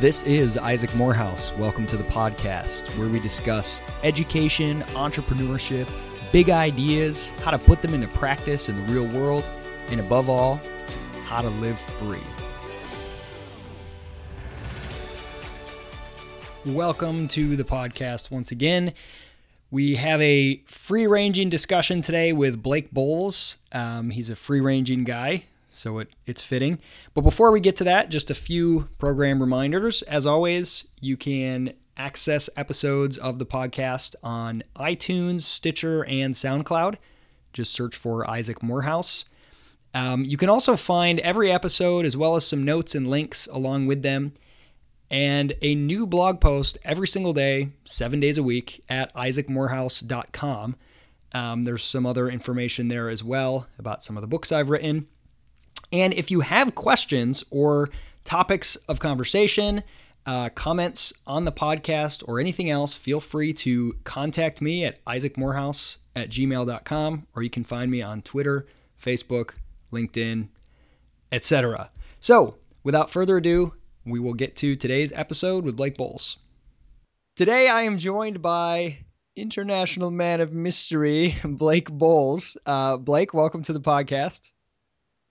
This is Isaac Morehouse. Welcome to the podcast where we discuss education, entrepreneurship, big ideas, how to put them into practice in the real world, and above all, how to live free. Welcome to the podcast once again. We have a free ranging discussion today with Blake Boles. Um, he's a free ranging guy, so it, it's fitting. But before we get to that, just a few program reminders. As always, you can access episodes of the podcast on iTunes, Stitcher, and SoundCloud. Just search for Isaac Morehouse. Um, you can also find every episode as well as some notes and links along with them and a new blog post every single day, seven days a week at isaacmorehouse.com. Um, there's some other information there as well about some of the books I've written. And if you have questions or topics of conversation, uh, comments on the podcast, or anything else, feel free to contact me at isaacmorehouse at gmail.com, or you can find me on Twitter, Facebook, LinkedIn, etc. So, without further ado, we will get to today's episode with Blake Boles. Today I am joined by international man of mystery, Blake Boles. Uh, Blake, welcome to the podcast.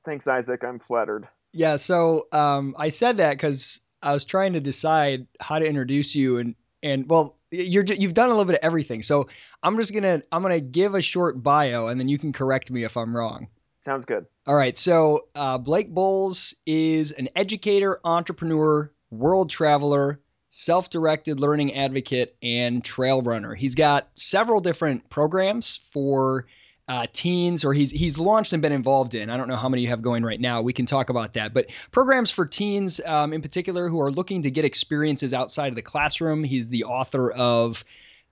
Thanks, Isaac. I'm flattered. Yeah, so um, I said that because I was trying to decide how to introduce you, and and well, you're you've done a little bit of everything. So I'm just gonna I'm gonna give a short bio, and then you can correct me if I'm wrong. Sounds good. All right. So uh, Blake Boles is an educator, entrepreneur, world traveler, self directed learning advocate, and trail runner. He's got several different programs for uh, teens, or he's he's launched and been involved in. I don't know how many you have going right now. We can talk about that, but programs for teens um, in particular who are looking to get experiences outside of the classroom. He's the author of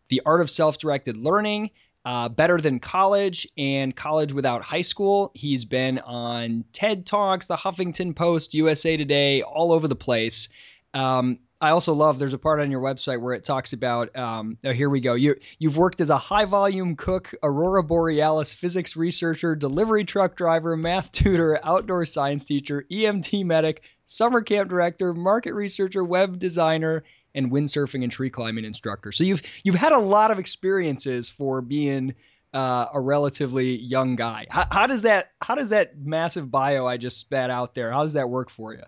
The Art of Self Directed Learning uh, Better Than College and College Without High School. He's been on TED Talks, the Huffington Post, USA Today, all over the place. Um, I also love there's a part on your website where it talks about um, oh, here we go you you've worked as a high volume cook aurora borealis physics researcher delivery truck driver math tutor outdoor science teacher EMT medic summer camp director market researcher web designer and windsurfing and tree climbing instructor. So you've you've had a lot of experiences for being uh, a relatively young guy. How, how, does that how does that massive bio I just spat out there? How does that work for you?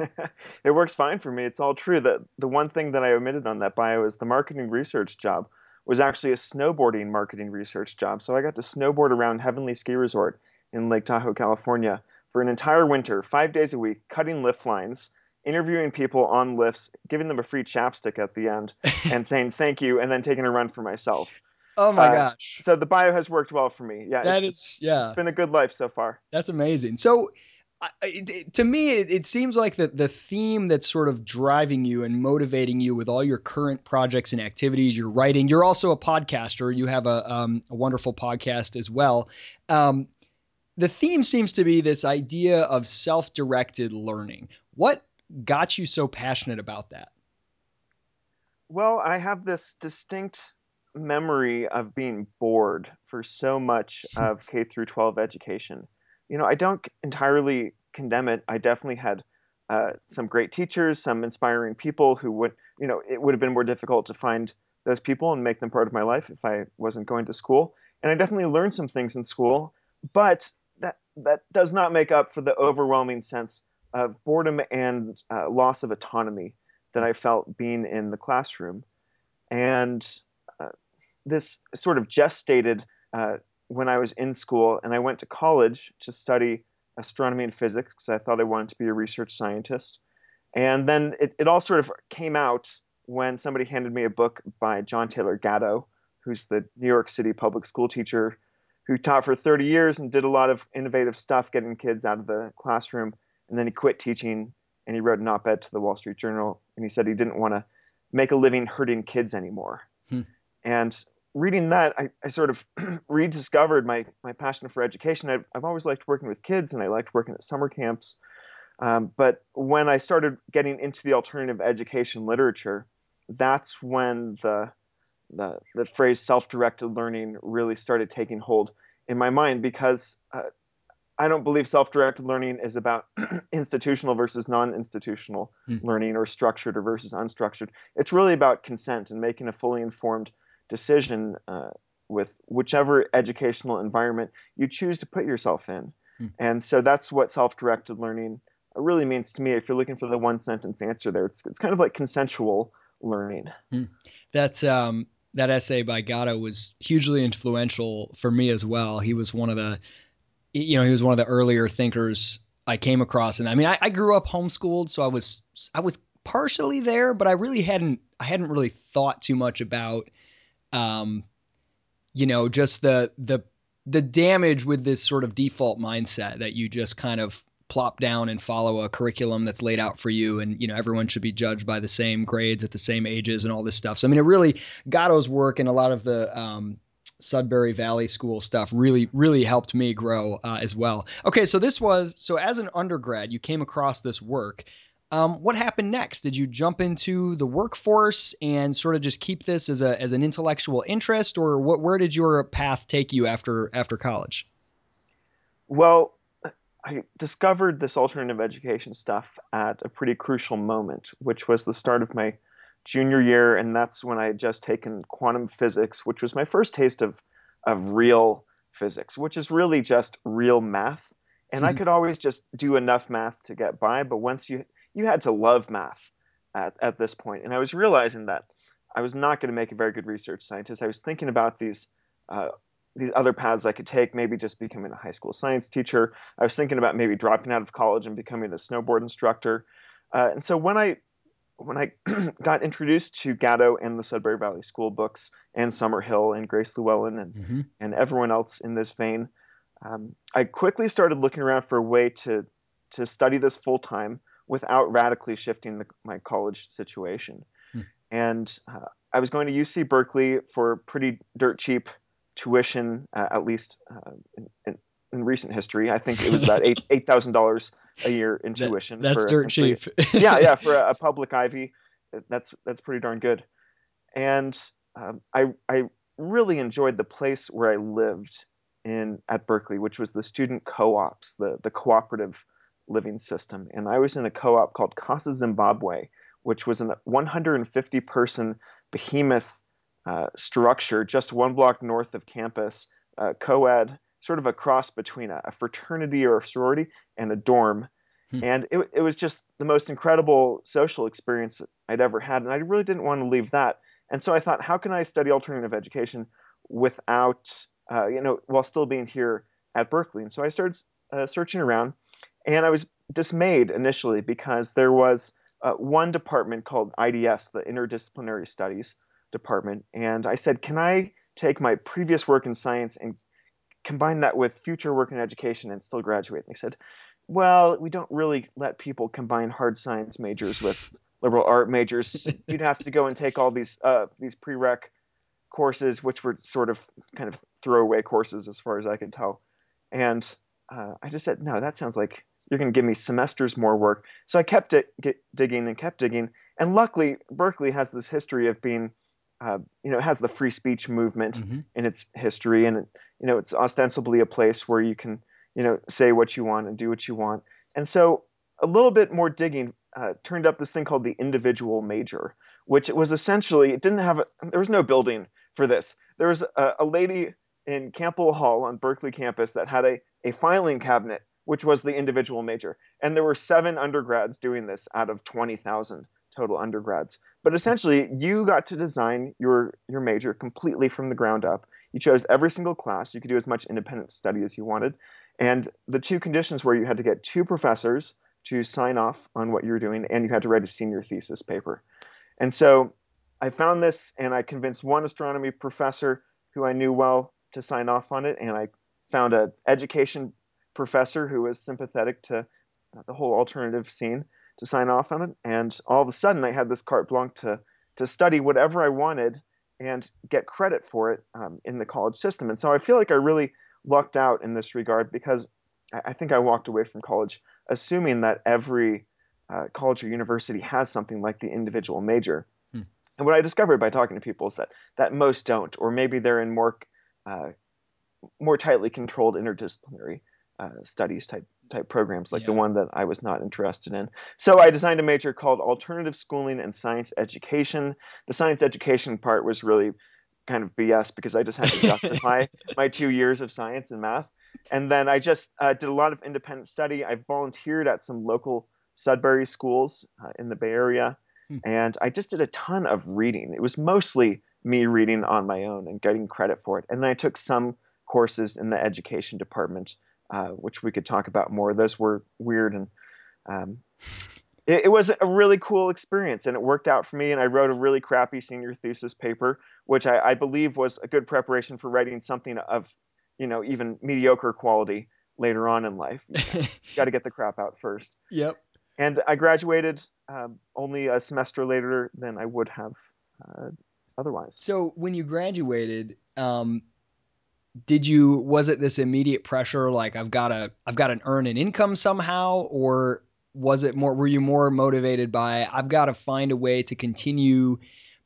it works fine for me. It's all true. That the one thing that I omitted on that bio is the marketing research job was actually a snowboarding marketing research job. So I got to snowboard around Heavenly Ski Resort in Lake Tahoe, California for an entire winter, five days a week, cutting lift lines interviewing people on lifts, giving them a free chapstick at the end, and saying thank you, and then taking a run for myself. Oh my uh, gosh! So the bio has worked well for me. Yeah, that is yeah. It's been a good life so far. That's amazing. So. To me, it, it, seems like the, the theme that's sort of driving you and motivating you with all your current projects and activities. You're writing. You're also a podcaster. You have a, um, a wonderful podcast as well. Um, the theme seems to be this idea of self-directed learning. What got you so passionate about that? Well, I have this distinct memory of being bored for so much of K through 12 education. You know, I don't entirely condemn it. I definitely had uh, some great teachers, some inspiring people who would, you know, it would have been more difficult to find those people and make them part of my life if I wasn't going to school. And I definitely learned some things in school, but that that does not make up for the overwhelming sense of boredom and uh, loss of autonomy that I felt being in the classroom. And uh, this sort of gestated uh, when I was in school and I went to college to study astronomy and physics because I thought I wanted to be a research scientist. And then it, it all sort of came out when somebody handed me a book by John Taylor Gatto, who's the New York City public school teacher who taught for 30 years and did a lot of innovative stuff getting kids out of the classroom and then he quit teaching and he wrote an op-ed to the Wall Street Journal and he said he didn't want to make a living hurting kids anymore. Hmm. And reading that, I, I sort of rediscovered my my passion for education. I've, I've, always liked working with kids and I liked working at summer camps. Um, but when I started getting into the alternative education literature, that's when the the, the phrase self-directed learning really started taking hold in my mind because uh, I don't believe self-directed learning is about institutional versus non-institutional hmm. learning or structured or versus unstructured. It's really about consent and making a fully informed decision uh, with whichever educational environment you choose to put yourself in. Hmm. And so that's what self-directed learning really means to me. If you're looking for the one sentence answer there, it's it's kind of like consensual learning. Hmm. That's um that essay by Gatto was hugely influential for me as well. He was one of the you know, he was one of the earlier thinkers I came across. And I mean, I, I grew up homeschooled, so I was I was partially there, but I really hadn't I hadn't really thought too much about, um, you know, just the the the damage with this sort of default mindset that you just kind of plop down and follow a curriculum that's laid out for you and you know everyone should be judged by the same grades at the same ages and all this stuff so i mean it really gatto's work and a lot of the um, Sudbury Valley School stuff really, really helped me grow uh, as well. Okay, so this was so as an undergrad, you came across this work. Um, what happened next? Did you jump into the workforce and sort of just keep this as a as an intellectual interest, or what? Where did your path take you after after college? Well, I discovered this alternative education stuff at a pretty crucial moment, which was the start of my junior year, and that's when I had just taken quantum physics, which was my first taste of of real physics, which is really just real math. And I could always just do enough math to get by, but once you you had to love math at, at this point, and I was realizing that I was not going to make a very good research scientist. I was thinking about these uh, these other paths I could take, maybe just becoming a high school science teacher. I was thinking about maybe dropping out of college and becoming a snowboard instructor. Uh, and so when I when I got introduced to Gatto and the Sudbury Valley School books and Summerhill and Grace Llewellyn and, mm-hmm. and everyone else in this vein, um, I quickly started looking around for a way to to study this full time without radically shifting the, my college situation. Hmm. And uh, I was going to UC Berkeley for pretty dirt cheap tuition, uh, at least uh, in, in, in, recent history. I think it was about eight eight thousand dollars a year in tuition. That, that's dirt cheap. yeah, yeah, for a, a, public Ivy, that's that's pretty darn good. And um, I I really enjoyed the place where I lived in at Berkeley, which was the student co-ops, the the cooperative living system. And I was in a co-op called Casa Zimbabwe, which was a 150 person behemoth uh, structure just one block north of campus, uh, co-ed sort of a cross between a, a fraternity or a sorority and a dorm. Hmm. And it, it was just the most incredible social experience I'd ever had. And I really didn't want to leave that. And so I thought, how can I study alternative education without, uh, you know, while still being here at Berkeley? And so I started uh, searching around, and I was dismayed initially because there was uh, one department called IDS, the Interdisciplinary Studies Department. And I said, can I take my previous work in science and combine that with future work in education and still graduate? And they said, well, we don't really let people combine hard science majors with liberal art majors. You'd have to go and take all these uh, these prereq courses, which were sort of kind of throwaway courses as far as I could tell. And uh, I just said, no, that sounds like you're going to give me semesters more work. So I kept it, get, digging and kept digging. And luckily, Berkeley has this history of being uh, you know, it has the free speech movement mm-hmm. in its history, and it, you know, it's ostensibly a place where you can, you know, say what you want and do what you want. And so, a little bit more digging uh, turned up this thing called the individual major, which was essentially it didn't have a, there was no building for this. There was a, a lady in Campbell Hall on Berkeley campus that had a a filing cabinet, which was the individual major, and there were seven undergrads doing this out of twenty thousand total undergrads. But essentially, you got to design your your major completely from the ground up. You chose every single class. You could do as much independent study as you wanted. And the two conditions were you had to get two professors to sign off on what you were doing, and you had to write a senior thesis paper. And so I found this, and I convinced one astronomy professor who I knew well to sign off on it, and I found an education professor who was sympathetic to the whole alternative scene to sign off on it. And all of a sudden, I had this carte blanche to to study whatever I wanted and get credit for it um, in the college system. And so I feel like I really lucked out in this regard because I, I think I walked away from college assuming that every uh, college or university has something like the individual major. Hmm. And what I discovered by talking to people is that that most don't, or maybe they're in more more tightly controlled interdisciplinary uh, studies type type programs like Yeah. the one that I was not interested in. So I designed a major called Alternative Schooling and Science Education. The science education part was really kind of BS because I just had to justify my two years of science and math. And then I just uh, did a lot of independent study. I volunteered at some local Sudbury schools uh, in the Bay Area. Hmm. And I just did a ton of reading. It was mostly me reading on my own and getting credit for it. And then I took some courses in the education department, uh, which we could talk about more. Those were weird and um, it, it was a really cool experience and it worked out for me. And I wrote a really crappy senior thesis paper, which I, I believe was a good preparation for writing something of, you know, even mediocre quality later on in life. Got to get the crap out first. yep. And I graduated um, only a semester later than I would have uh, otherwise. So when you graduated, um, did you was it this immediate pressure like I've got to I've got to earn an income somehow or was it more were you more motivated by I've got to find a way to continue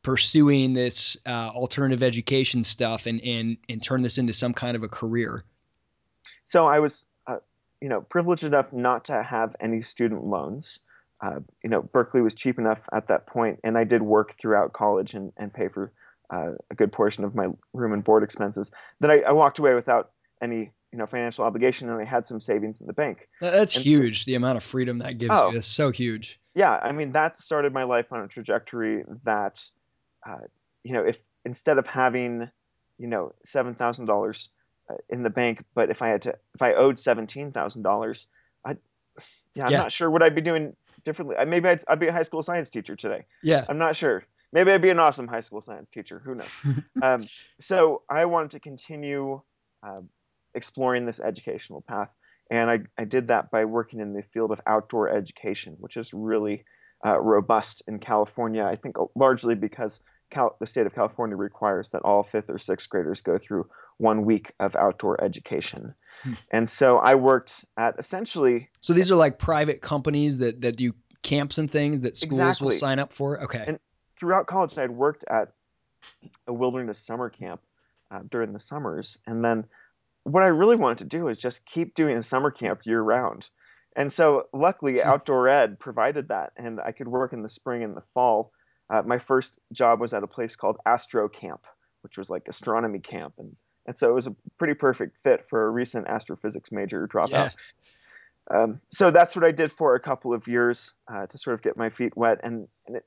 pursuing this uh, alternative education stuff and, and and turn this into some kind of a career? So I was, uh, you know, privileged enough not to have any student loans. Uh, you know, Berkeley was cheap enough at that point, and I did work throughout college and, and pay for uh, a good portion of my room and board expenses. Then I, I walked away without any, you know, financial obligation, and I had some savings in the bank. That's And so- huge. the amount of freedom that gives Oh. you. That's so huge. yeah, I mean that started my life on a trajectory that, uh, you know, if instead of having, you know, seven thousand dollars uh, in the bank, but if I had to, if I owed seventeen thousand dollars, I, yeah, I'm Yeah. not sure what I'd be doing differently. Maybe I'd, I'd be a high school science teacher today. Yeah. I'm not sure. Maybe I'd be an awesome high school science teacher. Who knows? um, so I wanted to continue um, exploring this educational path, and I, I did that by working in the field of outdoor education, which is really uh, robust in California. I think largely because Cal- the state of California requires that all fifth or sixth graders go through one week of outdoor education. Hmm. And so I worked at essentially So these are like private companies that that do camps and things that schools will sign up for. Okay. And- throughout college, I'd worked at a wilderness summer camp uh, during the summers, and then what I really wanted to do is just keep doing a summer camp year round. And so, luckily. Outdoor Ed provided that, and I could work in the spring and the fall. Uh, my first job was at a place called Astro Camp, which was like astronomy camp, and and so it was a pretty perfect fit for a recent astrophysics major dropout. Yeah. Um, so that's what I did for a couple of years uh, to sort of get my feet wet, and, and it,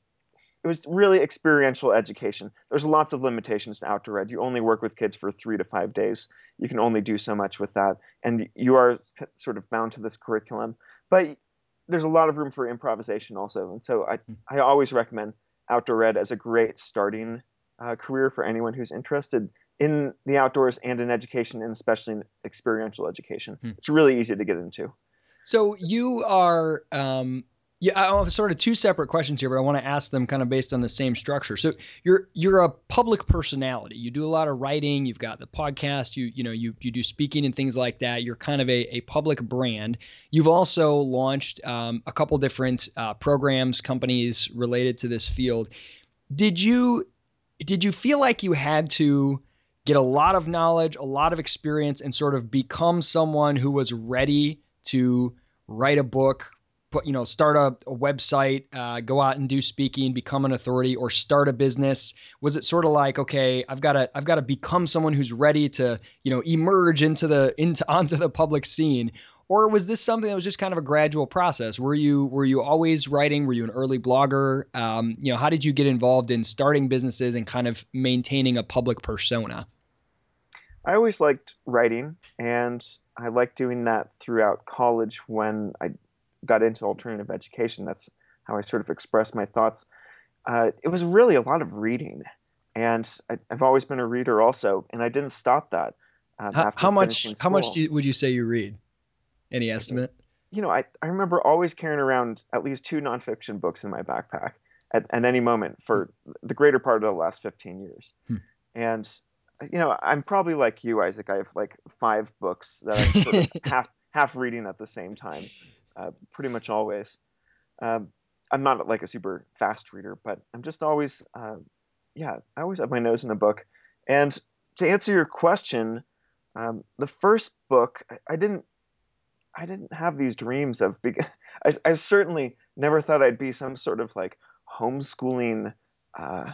it was really experiential education. There's lots of limitations to outdoor ed. You only work with kids for three to five days. You can only do so much with that, and you are t- sort of bound to this curriculum. But there's a lot of room for improvisation also, and so I I always recommend outdoor ed as a great starting uh, career for anyone who's interested in the outdoors and in education, and especially in experiential education. Hmm. It's really easy to get into. So you are, um, yeah, I have sort of two separate questions here, but I want to ask them kind of based on the same structure. So you're you're a public personality. You do a lot of writing. You've got the podcast. You you know you you do speaking and things like that. You're kind of a, a public brand. You've also launched um, a couple different uh, programs, companies related to this field. Did you did you feel like you had to get a lot of knowledge, a lot of experience, and sort of become someone who was ready to write a book, put you know, start a, a website, uh, go out and do speaking, become an authority, or start a business? Was it sort of like, okay, I've got to I've got to become someone who's ready to you know emerge into the into onto the public scene? Or was this something that was just kind of a gradual process? Were you were you always writing? Were you an early blogger? Um, you know, how did you get involved in starting businesses and kind of maintaining a public persona? I always liked writing, and I liked doing that throughout college when I got into alternative education. That's how I sort of expressed my thoughts. Uh, it was really a lot of reading, and I, I've always been a reader also, and I didn't stop that. Um, How, how much how much do you, would you say you read? Any estimate? you know, I, I remember always carrying around at least two nonfiction books in my backpack at, at any moment for the greater part of the last 15 years. Hmm. And, you know, I'm probably like you, Isaac. I have like five books that I'm sort of half, half reading at the same time, uh, pretty much always. Um, I'm not like a super fast reader, but I'm just always, uh, yeah, I always have my nose in a book. And to answer your question, um, the first book, I, I didn't I didn't have these dreams of. I, I certainly never thought I'd be some sort of like homeschooling uh,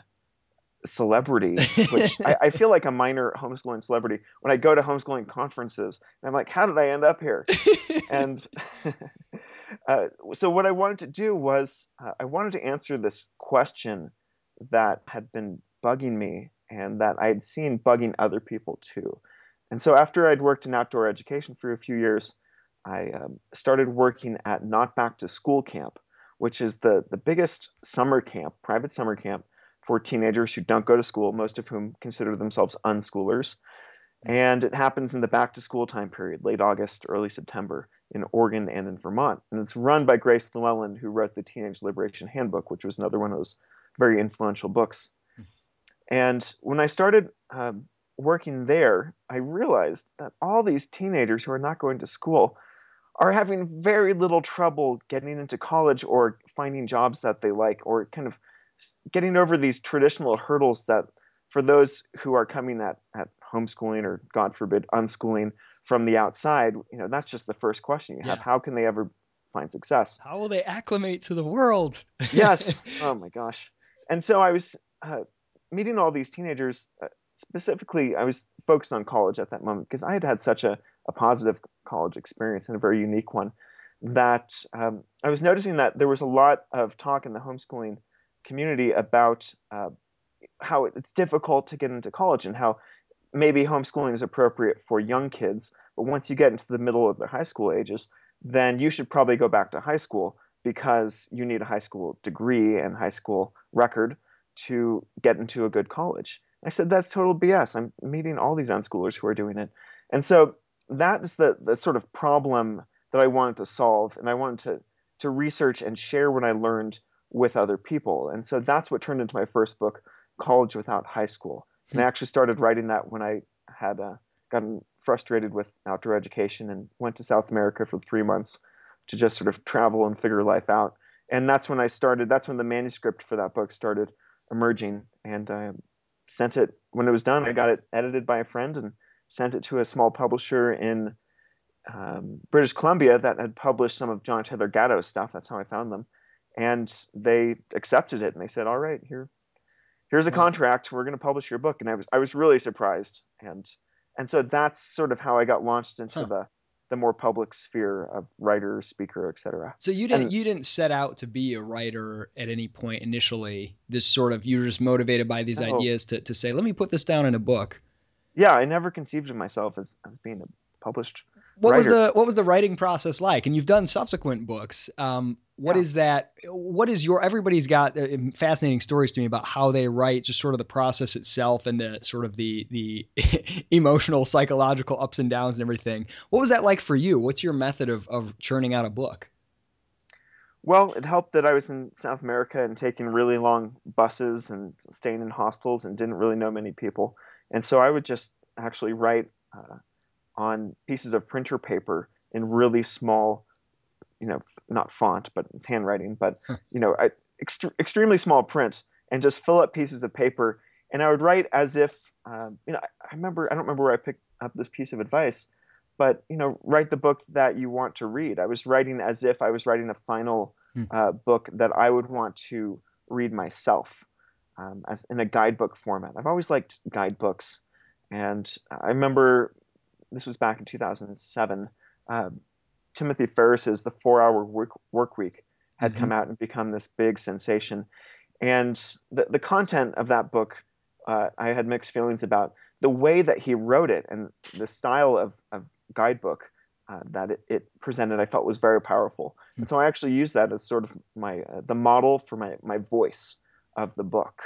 celebrity, which I, I, feel like a minor homeschooling celebrity when I go to homeschooling conferences. And I'm like, how did I end up here? and uh, so what I wanted to do was uh, I wanted to answer this question that had been bugging me and that I had seen bugging other people too. And so after I'd worked in outdoor education for a few years, I um, started working at Not Back to School Camp, which is the, the biggest summer camp, private summer camp for teenagers who don't go to school, most of whom consider themselves unschoolers. And it happens in the back to school time period, late August, early September, in Oregon and in Vermont. And it's run by Grace Llewellyn, who wrote the Teenage Liberation Handbook, which was another one of those very influential books. And when I started um, working there, I realized that all these teenagers who are not going to school are having very little trouble getting into college or finding jobs that they like or kind of getting over these traditional hurdles that for those who are coming at, at homeschooling or god forbid unschooling from the outside you know that's just the first question you have. Yeah. how can they ever find success? How will they acclimate to the world? Yes. Oh my gosh. And so i was uh, meeting all these teenagers uh, specifically i was focused on college at that moment because i had had such a, a positive college experience and a very unique one that um, i was noticing that there was a lot of talk in the homeschooling community about uh, how it's difficult to get into college and how maybe homeschooling is appropriate for young kids, but once you get into the middle of the high school ages, then you should probably go back to high school because you need a high school degree and high school record to get into a good college. I said that's total BS. I'm meeting all these unschoolers who are doing it. And so that is the, the sort of problem that I wanted to solve and I wanted to to research and share what I learned with other people. And so that's what turned into my first book, College Without High School. And I actually started writing that when I had uh, gotten frustrated with outdoor education and went to South America for three months to just sort of travel and figure life out. And that's when I started, that's when the manuscript for that book started emerging. And I sent it, when it was done, I got it edited by a friend and sent it to a small publisher in um, British Columbia that had published some of John Taylor Gatto's stuff. That's how I found them and they accepted it and they said, "All right, here, here's a hmm. contract. We're going to publish your book." And I was I was really surprised, and and so that's sort of how I got launched into huh. the the more public sphere of writer, speaker, etc. So you didn't and, you didn't set out to be a writer at any point initially. This sort of you were just motivated by these no. ideas to to say, "Let me put this down in a book." Yeah, I never conceived of myself as as being a published what writer. was the what was the writing process like? And you've done subsequent books. Um, what yeah. is that? What is your? Everybody's got uh, fascinating stories to me about how they write, just sort of the process itself, and the sort of the the emotional, psychological ups and downs and everything. What was that like for you? What's your method of of churning out a book? Well, it helped that I was in South America and taking really long buses and staying in hostels and didn't really know many people, and so I would just actually write. Uh, on pieces of printer paper in really small, you know, not font, but it's handwriting, but you know, I, ext- extremely small print, and just fill up pieces of paper. And I would write as if, um, you know, I, I remember, I don't remember where I picked up this piece of advice, but you know, write the book that you want to read. I was writing as if I was writing a final hmm. uh, book that I would want to read myself, um, as in a guidebook format. I've always liked guidebooks, and I remember this was back in 2007. Uh, Timothy Ferriss's The Four Hour Work, work Week had mm-hmm. come out and become this big sensation. And the, the content of that book, uh, I had mixed feelings about. The way that he wrote it and the style of, of guidebook uh, that it, it, presented, I felt was very powerful. Mm-hmm. And so I actually used that as sort of my uh, the model for my, my voice of the book.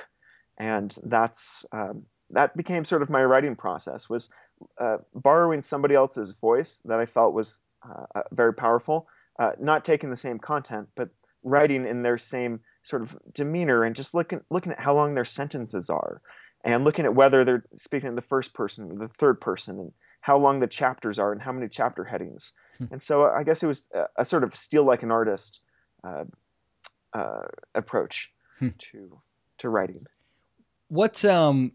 And that's um, that became sort of my writing process was uh, borrowing somebody else's voice that I felt was uh, uh, very powerful, uh, not taking the same content, but writing in their same sort of demeanor and just looking looking at how long their sentences are, and looking at whether they're speaking in the first person or the third person, and how long the chapters are and how many chapter headings. Hmm. And so I guess it was a, a sort of steal like an artist uh, uh, approach hmm. to to writing. What um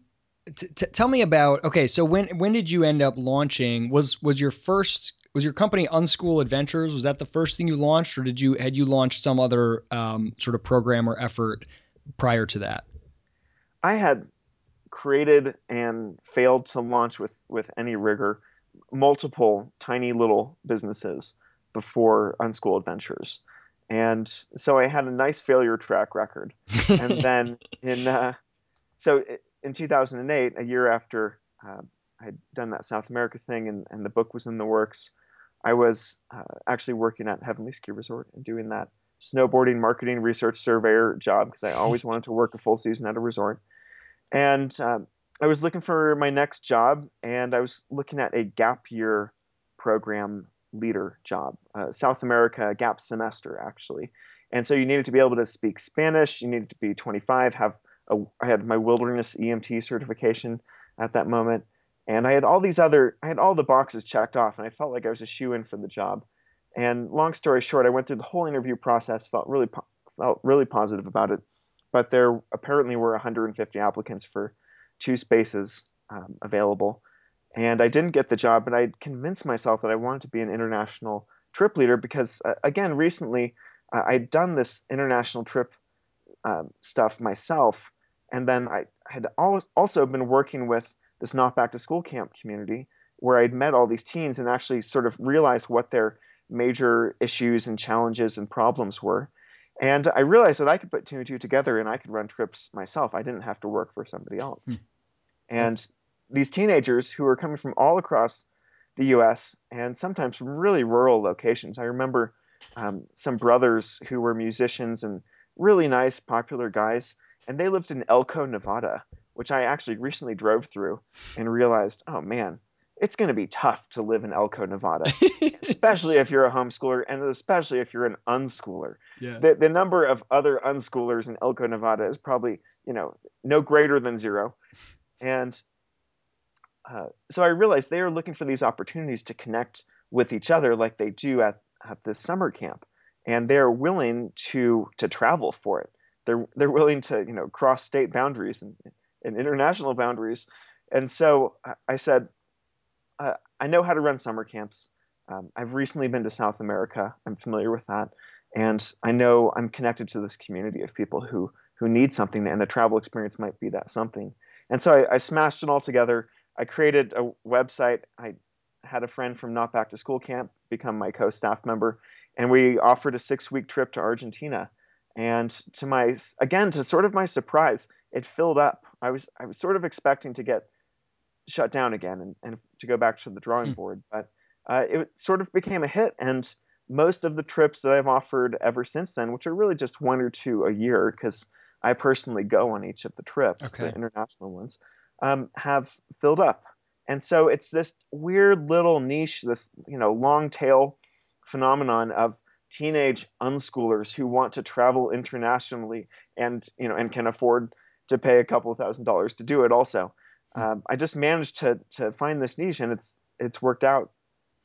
T- tell me about okay so when when did you end up launching was was your first was your company Unschool Adventures? Was that the first thing you launched, or did you had you launched some other um, sort of program or effort prior to that? I had created and failed to launch with with any rigor multiple tiny little businesses before Unschool Adventures. And so I had a nice failure track record. and then in uh, so in 2008, a year after uh, I had done that South America thing and, and the book was in the works, I was uh, actually working at Heavenly Ski Resort and doing that snowboarding marketing research surveyor job because I always wanted to work a full season at a resort. And um, I was looking for my next job, and I was looking at a gap year program leader job, uh, South America gap semester actually. And so you needed to be able to speak Spanish. You needed to be 25. Have a, I had my wilderness EMT certification at that moment, and I had all these other. I had all the boxes checked off, and I felt like I was a shoe in for the job. And long story short, I went through the whole interview process. Felt really felt really positive about it, but there apparently were 150 applicants for two spaces um, available and I didn't get the job, but I convinced myself that I wanted to be an international trip leader because, uh, again, recently uh, I'd done this international trip um, stuff myself, and then I had also been working with this not back to school camp community where I'd met all these teens and actually sort of realized what their major issues and challenges and problems were. And I realized that I could put two and two together and I could run trips myself. I didn't have to work for somebody else. Hmm. And these teenagers who were coming from all across the U.S. and sometimes from really rural locations. I remember um, some brothers who were musicians and really nice, popular guys, and they lived in Elko, Nevada, which I actually recently drove through and realized, oh man, it's going to be tough to live in Elko, Nevada, especially if you're a homeschooler and especially if you're an unschooler. Yeah. The, the number of other unschoolers in Elko, Nevada is probably, you know, no greater than zero. And uh, so I realized they are looking for these opportunities to connect with each other like they do at, at this summer camp. And they're willing to to travel for it. They're they're willing to, you know, cross state boundaries and, and international boundaries. And so I said, uh, I know how to run summer camps. Um, I've recently been to South America. I'm familiar with that. And I know I'm connected to this community of people who who need something, and the travel experience might be that something. And so I, I smashed it all together I created a website. I had a friend from Not Back to School Camp become my co-staff member, and we offered a six-week trip to Argentina. And to my again, to sort of my surprise, it filled up. I was I was sort of expecting to get shut down again and, and to go back to the drawing hmm. board, but uh, it sort of became a hit. And most of the trips that I've offered ever since then, which are really just one or two a year, because I personally go on each of the trips, okay. the international ones, um, have filled up. And so it's this weird little niche, this you know long tail phenomenon of teenage unschoolers who want to travel internationally and you know and can afford to pay a couple thousand dollars to do it. Also, hmm. um, I just managed to to find this niche, and it's it's worked out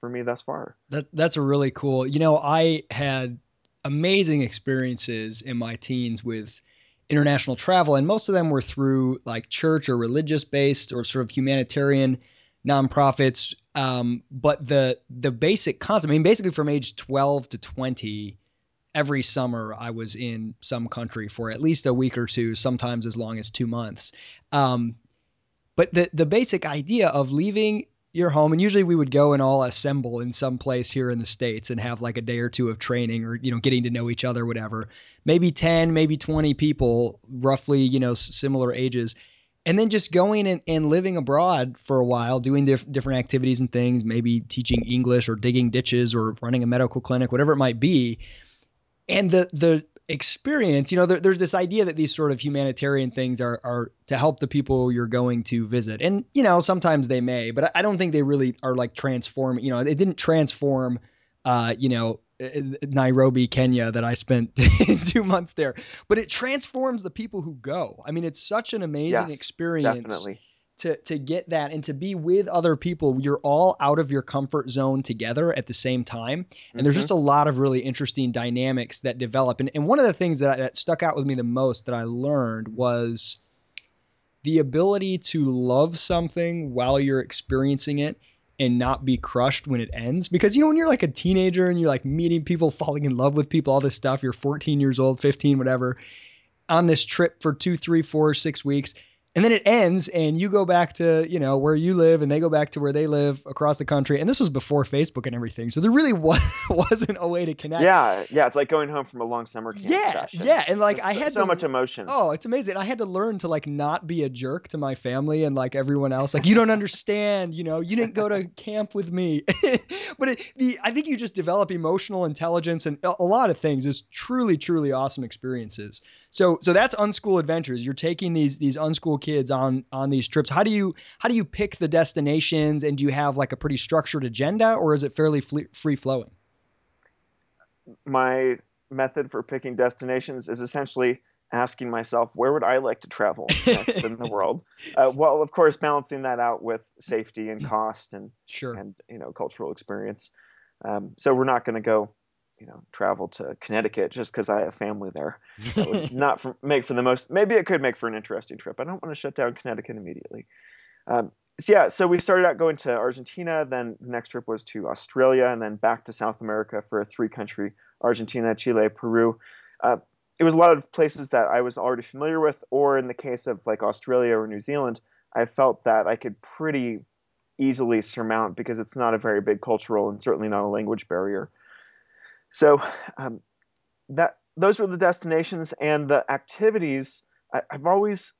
for me thus far. That that's a really cool. You know, I had amazing experiences in my teens with international travel, and most of them were through like church or religious based or sort of humanitarian nonprofits. Um, but the the basic concept, I mean, basically from age 12 to 20, every summer I was in some country for at least a week or two, sometimes as long as two months. Um, but the the basic idea of leaving your home and usually we would go and all assemble in some place here in the states and have like a day or two of training or you know getting to know each other whatever maybe 10 maybe 20 people roughly you know similar ages and then just going and, and living abroad for a while doing diff- different activities and things maybe teaching english or digging ditches or running a medical clinic whatever it might be and the the experience, you know, there, there's this idea that these sort of humanitarian things are, are to help the people you're going to visit. And, you know, sometimes they may, but I don't think they really are like transform, you know, it didn't transform, uh, you know, Nairobi, Kenya, that I spent two months there, but it transforms the people who go. I mean, it's such an amazing yes, experience. Definitely to to get that and to be with other people you're all out of your comfort zone together at the same time and mm-hmm. there's just a lot of really interesting dynamics that develop and, and one of the things that, that stuck out with me the most that i learned was the ability to love something while you're experiencing it and not be crushed when it ends. Because you know when you're like a teenager and you're like meeting people falling in love with people all this stuff you're 14 years old 15 whatever on this trip for two three four six weeks and then it ends and you go back to you know where you live and they go back to where they live across the country. And this was before facebook and everything. So there really was, wasn't a way to connect. Yeah yeah it's like going home from a long summer camp yeah session. yeah and like Just i had so to, much emotion. Oh it's amazing. I had to learn to like not be a jerk to my family and like everyone else. Like you don't understand you know you didn't go to camp with me. But it, the i think you just develop emotional intelligence and a, a lot of things it's truly truly awesome experiences. So so that's unschool adventures. You're taking these these unschool kids on on these trips how do you how do you pick the destinations and do you have like a pretty structured agenda or is it fairly free flowing my method for picking destinations is essentially asking myself where would I like to travel next in the world. Uh, well, of course, balancing that out with safety and cost and sure and you know cultural experience. Um, so we're not going to go, you know, travel to Connecticut just because I have family there. That would not for, make for the most. Maybe it could make for an interesting trip. I don't want to shut down Connecticut immediately. Um, so yeah, so we started out going to Argentina. Then the next trip was to Australia, and then back to South America for a three-country: Argentina, Chile, Peru. Uh, it was a lot of places that I was already familiar with, or in the case of like Australia or New Zealand, I felt that I could pretty easily surmount because it's not a very big cultural and certainly not a language barrier. So um, that those were the destinations and the activities. I, I've always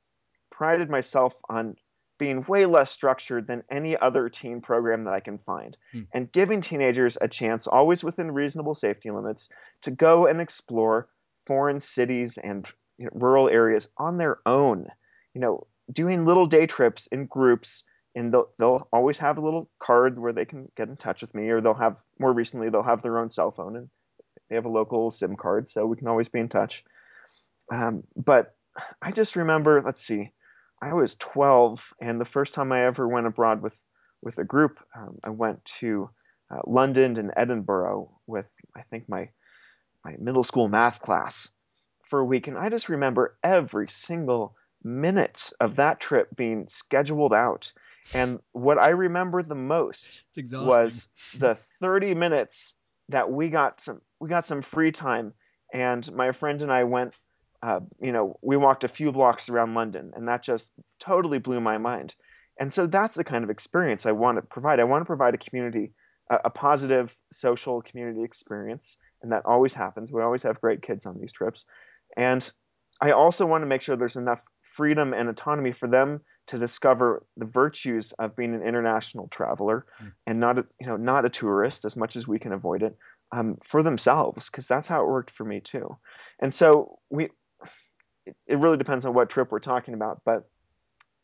prided myself on being way less structured than any other teen program that I can find, Hmm. and giving teenagers a chance, always within reasonable safety limits, to go and explore foreign cities and you know, rural areas on their own. You know, doing little day trips in groups, and they'll, they'll always have a little card where they can get in touch with me, or they'll have more recently they'll have their own cell phone and they have a local SIM card, so we can always be in touch. Um, but I just remember, let's see, I was 12, and the first time I ever went abroad with with a group, um, I went to uh, London and Edinburgh with I think my my middle school math class for a week, and I just remember every single minute of that trip being scheduled out. And what I remember the most was the 30 minutes that we got some we got some free time and my friend and I went uh, you know we walked a few blocks around London and that just totally blew my mind. And so that's the kind of experience I want to provide. I want to provide a community a, a positive social community experience and that always happens. We always have great kids on these trips. And I also want to make sure there's enough freedom and autonomy for them to discover the virtues of being an international traveler Mm. and not a, you know not a tourist as much as we can avoid it um, for themselves because that's how it worked for me too. And so we it, it really depends on what trip we're talking about but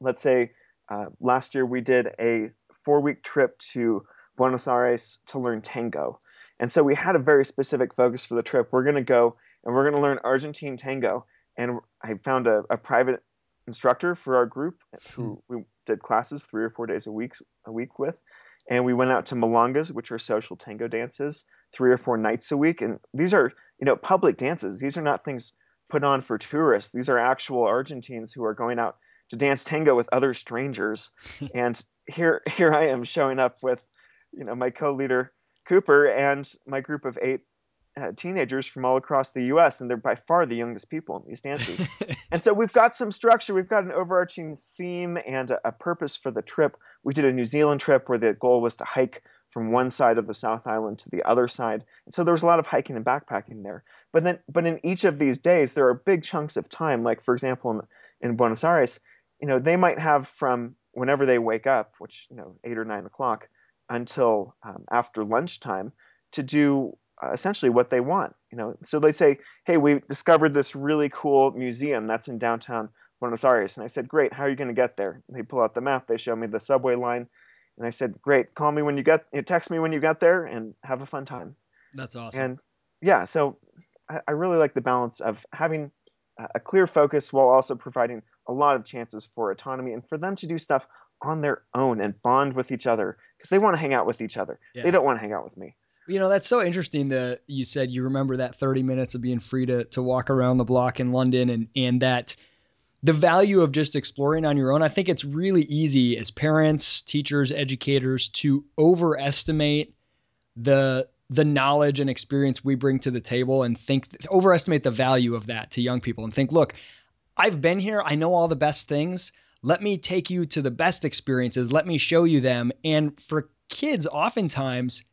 let's say uh, last year we did a four week trip to buenos aires to learn tango. And so we had a very specific focus for the trip. We're going to go and we're going to learn argentine tango. And i found a, a private instructor for our group who hmm. we did classes three or four days a week a week with. And we went out to milongas which are social tango dances three or four nights a week. And these are you know public dances. These are not things put on for tourists. These are actual argentines who are going out to dance tango with other strangers. And here here i am showing up with you know my co-leader cooper and my group of eight uh, teenagers from all across the us and they're by far the youngest people in these dances. And so we've got some structure we've got an overarching theme and a, a purpose for the trip. We did a new zealand trip where the goal was to hike from one side of the south island to the other side. And so there was a lot of hiking and backpacking there. But then but in each of these days there are big chunks of time. Like for example in, in buenos aires you know they might have from whenever they wake up which you know eight or nine o'clock until um, after lunchtime to do Uh, essentially what they want you know? So they say hey we discovered this really cool museum that's in downtown buenos aires. And i said great how are you going to get there? And they pull out the map they show me the subway line and i said great call me when you get you know, text me when you get there and have a fun time. That's awesome. And yeah so I, I really like the balance of having a clear focus while also providing a lot of chances for autonomy and for them to do stuff on their own and bond with each other because they want to hang out with each other. Yeah. they don't want to hang out with me You know, that's so interesting that you said you remember that 30 minutes of being free to, to walk around the block in London and, and that the value of just exploring on your own. I think it's really easy as parents, teachers, educators to overestimate the the knowledge and experience we bring to the table and think overestimate the value of that to young people and think, look, I've been here, I know all the best things. Let me take you to the best experiences. Let me show you them. And for kids, oftentimes,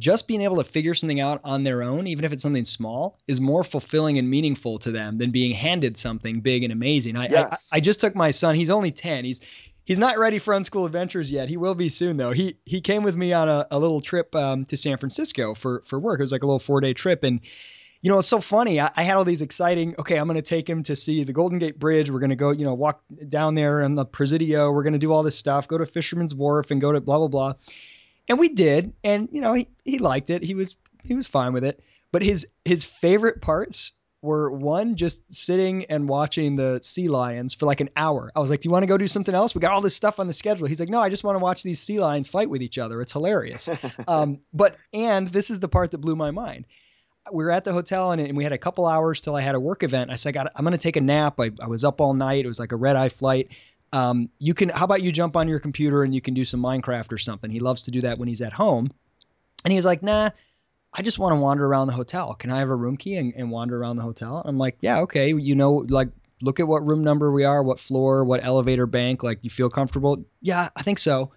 just being able to figure something out on their own, even if it's something small, is more fulfilling and meaningful to them than being handed something big and amazing. I, yes. I, I just took my son. He's only ten. He's he's not ready for unschool adventures yet. He will be soon though. He he came with me on a, a little trip um, to San Francisco for for work. It was like a little four day trip, and you know it's so funny. I, I had all these exciting. Okay, I'm going to take him to see the Golden Gate Bridge. We're going to go, you know, walk down there on the Presidio. We're going to do all this stuff. Go to Fisherman's Wharf and go to blah blah blah. And we did, and you know he he liked it. He was he was fine with it. But his his favorite parts were one just sitting and watching the sea lions for like an hour. I was like, "Do you want to go do something else? We got all this stuff on the schedule." He's like, "No, I just want to watch these sea lions fight with each other. It's hilarious." um, but and this is the part that blew my mind. We were at the hotel and, and we had a couple hours till I had a work event. I said, I am going to take a nap. I, I was up all night. It was like a red eye flight. Um, you can, how about you jump on your computer and you can do some Minecraft or something? He loves to do that when he's at home. And he was like, Nah, I just want to wander around the hotel. Can I have a room key and, and wander around the hotel? I'm like, yeah, okay. You know, like, look at what room number we are, what floor, what elevator bank. Like, you feel comfortable? Yeah, I think so.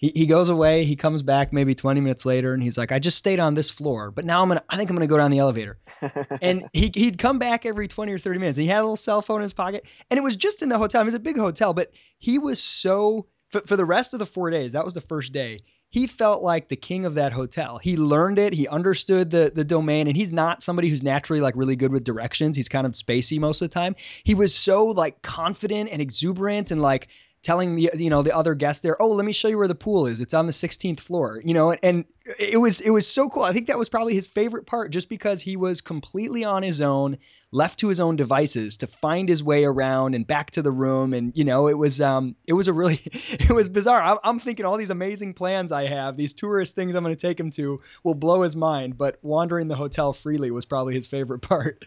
He, he goes away. He comes back maybe 20 minutes later, and he's like, I just stayed on this floor, but now I'm gonna. I think I'm gonna go down the elevator. and he he'd come back every 20 or 30 minutes. And He had a little cell phone in his pocket, and it was just in the hotel. It was a big hotel, but he was so for, for the rest of the four days. That was the first day he felt like the king of that hotel. He learned it, he understood the the domain, and he's not somebody who's naturally like really good with directions. He's kind of spacey most of the time. He was so like confident and exuberant and like telling the you know the other guests there, oh, let me show you where the pool is. It's on the 16th floor. You know, and it was it was so cool. I think that was probably his favorite part, just because he was completely on his own, left to his own devices to find his way around and back to the room. And you know, it was um it was a really it was bizarre. I'm, I'm thinking all these amazing plans I have, these tourist things I'm going to take him to will blow his mind. But wandering the hotel freely was probably his favorite part.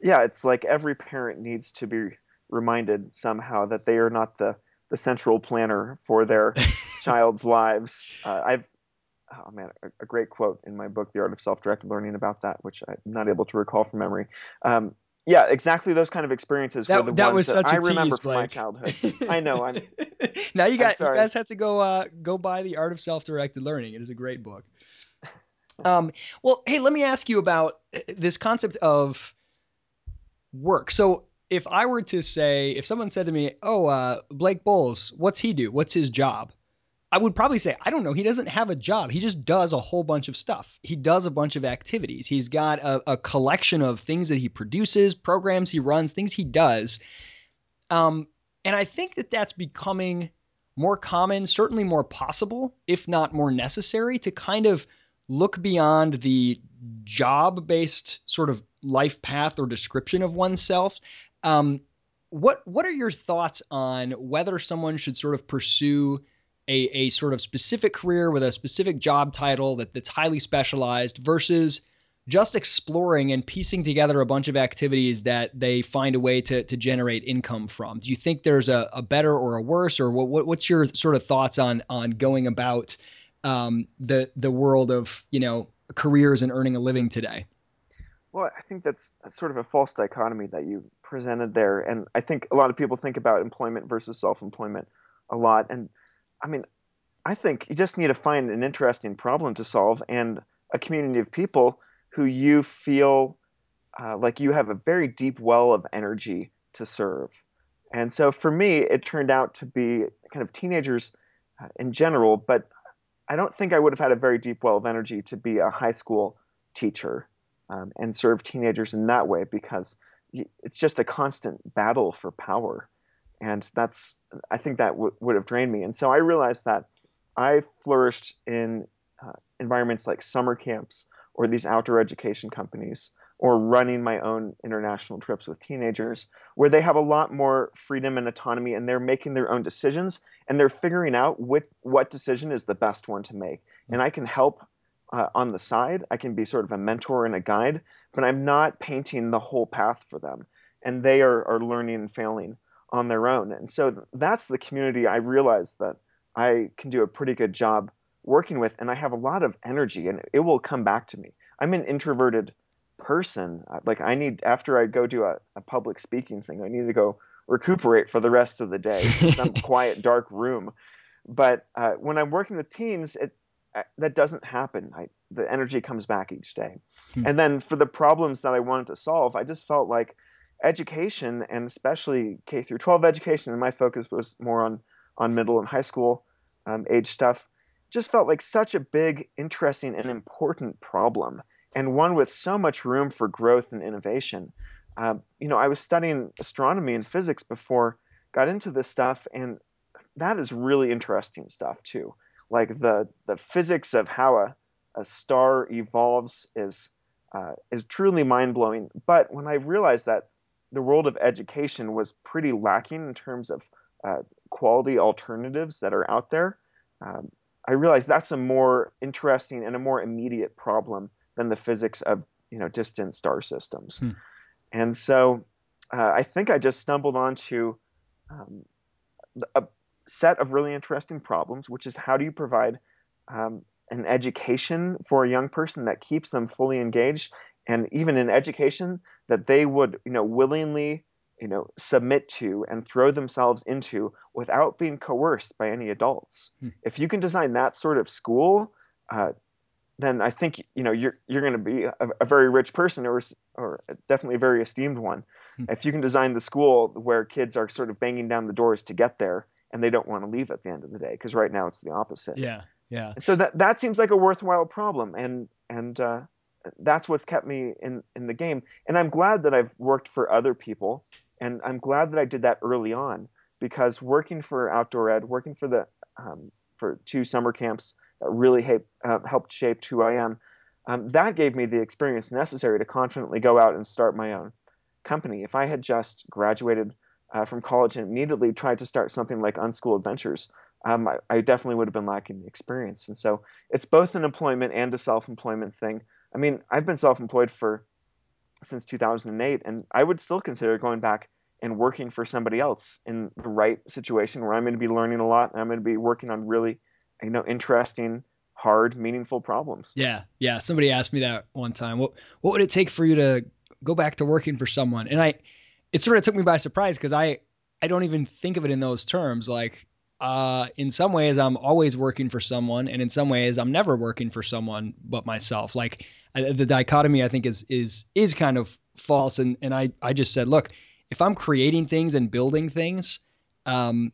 Yeah, it's like every parent needs to be reminded somehow that they are not the the central planner for their child's lives. Uh, I've oh man, a, a, great quote in my book, The Art of Self-Directed Learning, about that, which I'm not able to recall from memory. Um, yeah, exactly. Those kind of experiences that, were the that ones that I tease, remember from my childhood. I know. I'm. now you got you guys have to go uh, go buy The Art of Self-Directed Learning. It is a great book. Um, well, hey, let me ask you about uh, this concept of work. So if I were to say, if someone said to me, "Oh, uh, Blake Boles, what's he do? What's his job?" I would probably say, I don't know. He doesn't have a job. He just does a whole bunch of stuff. He does a bunch of activities. He's got a, a collection of things that he produces, programs he runs, things he does. Um, and I think that that's becoming more common, certainly more possible, if not more necessary, to kind of look beyond the job based sort of life path or description of oneself um, what what are your thoughts on whether someone should sort of pursue a, a sort of specific career with a specific job title that, that's highly specialized versus just exploring and piecing together a bunch of activities that they find a way to, to generate income from. Do you think there's a, a better or a worse, or what, what's your sort of thoughts on on going about um, the the world of you know careers and earning a living today? Well, I think that's, that's sort of a false dichotomy that you presented there, and I think a lot of people think about employment versus self-employment a lot. And I mean, I think you just need to find an interesting problem to solve and a community of people who you feel uh, like you have a very deep well of energy to serve. And so for me, it turned out to be kind of teenagers uh, in general, but I don't think I would have had a very deep well of energy to be a high school teacher um, and serve teenagers in that way because it's just a constant battle for power. And that's, I think that w- would have drained me. And so I realized that I flourished in uh, environments like summer camps or these outdoor education companies or running my own international trips with teenagers where they have a lot more freedom and autonomy and they're making their own decisions and they're figuring out what, what decision is the best one to make. And I can help uh, on the side. I can be sort of a mentor and a guide, but I'm not painting the whole path for them. And they are, are learning and failing on their own. And so that's the community I realize that I can do a pretty good job working with, and I have a lot of energy, and it will come back to me. I'm an introverted person. Like I need after I go do a, a public speaking thing, I need to go recuperate for the rest of the day in some quiet, dark room. But uh, when I'm working with teens, it uh, that doesn't happen. I, the energy comes back each day. Hmm. And then for the problems that I wanted to solve, I just felt like education and especially K through 12 education, and my focus was more on on middle and high school um, age stuff, just felt like such a big, interesting, and important problem, and one with so much room for growth and innovation. Um, you know, I was studying astronomy and physics before got into this stuff, and that is really interesting stuff too. Like the the physics of how a, a star evolves is uh, is truly mind blowing. But when I realized that the world of education was pretty lacking in terms of uh, quality alternatives that are out there, um, I realized that's a more interesting and a more immediate problem than the physics of you know distant star systems. Hmm. And so uh, I think I just stumbled onto um, a set of really interesting problems, which is how do you provide um, an education for a young person that keeps them fully engaged, and even an education that they would, you know, willingly, you know, submit to and throw themselves into without being coerced by any adults. Hmm. If you can design that sort of school, uh, then I think you know you're you're going to be a, a, very rich person or or definitely a very esteemed one. Hmm. If you can design the school where kids are sort of banging down the doors to get there and they don't want to leave at the end of the day because right now it's the opposite. Yeah, yeah. So that that seems like a worthwhile problem and and uh, that's what's kept me in in the game. And I'm glad that I've worked for other people and I'm glad that I did that early on because working for outdoor ed, working for the um, for two summer camps really ha- uh, helped shape who I am. Um, that gave me the experience necessary to confidently go out and start my own company. If I had just graduated uh, from college and immediately tried to start something like Unschool Adventures, um, I, I, definitely would have been lacking the experience. And so it's both an employment and a self-employment thing. I mean, I've been self-employed for since 2008, and I would still consider going back and working for somebody else in the right situation where I'm going to be learning a lot and I'm going to be working on really you know interesting hard meaningful problems. Yeah yeah. Somebody asked me that one time. What what would it take for you to go back to working for someone? And i it sort of took me by surprise because i i don't even think of it in those terms. Like uh, in some ways i'm always working for someone and in some ways i'm never working for someone but myself like I, the dichotomy i think is is is kind of false and and i i just said look if i'm creating things and building things um,